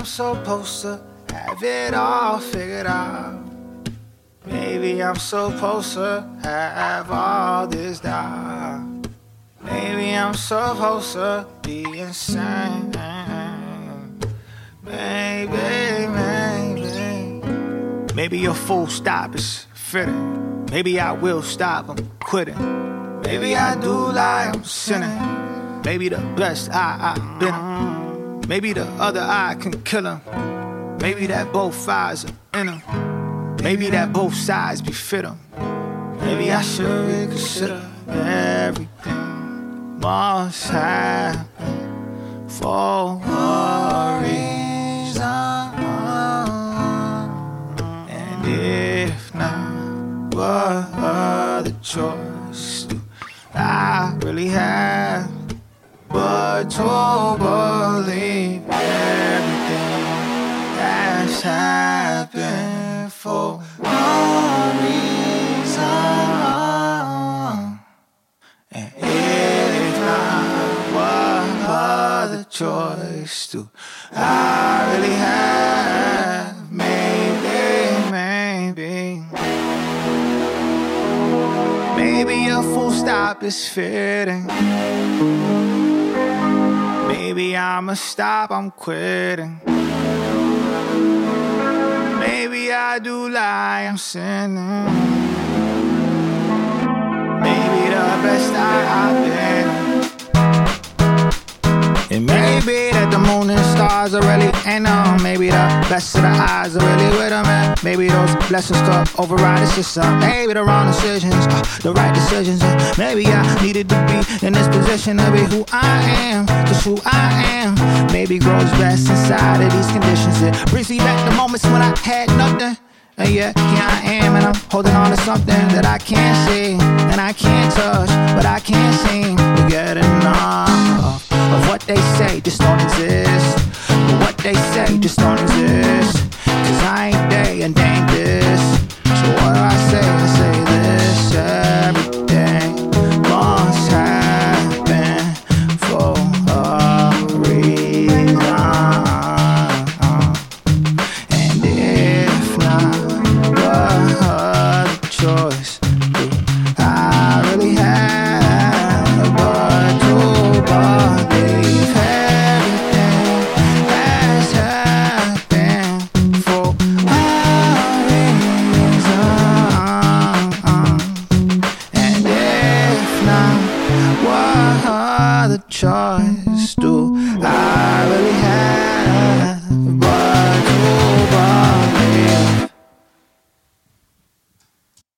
I'm supposed to have it all figured out. Maybe I'm supposed to have all this down. Maybe I'm supposed to be insane. Maybe, maybe. Maybe your full stop is fitting. Maybe I will stop, I'm quitting. Maybe I do lie, I'm sinning. Maybe the best I, I've been. Maybe the other I can kill him. Maybe that both eyes are in him. Maybe that both sides befit him. Maybe I should reconsider everything must happen for a reason. And if not, what other choice do I really have but to believe everything that's happened for a reason? And if not, what other choice do I really have? Maybe, maybe. Maybe a full stop is fitting. Maybe I'ma stop, I'm quitting. Maybe I do lie, I'm sinning. Moon and stars are really ain't on. Maybe the best of the eyes are really with them. And maybe those blessings could override the system. Maybe the wrong decisions, uh, the right decisions. And maybe I needed to be in this position to be who I am. just who I am, maybe grows best inside of these conditions. It brings me back the moments when I had nothing. And yeah, here I am, and I'm holding on to something that I can't see, say just don't exist. But what they say just don't exist. What other choice do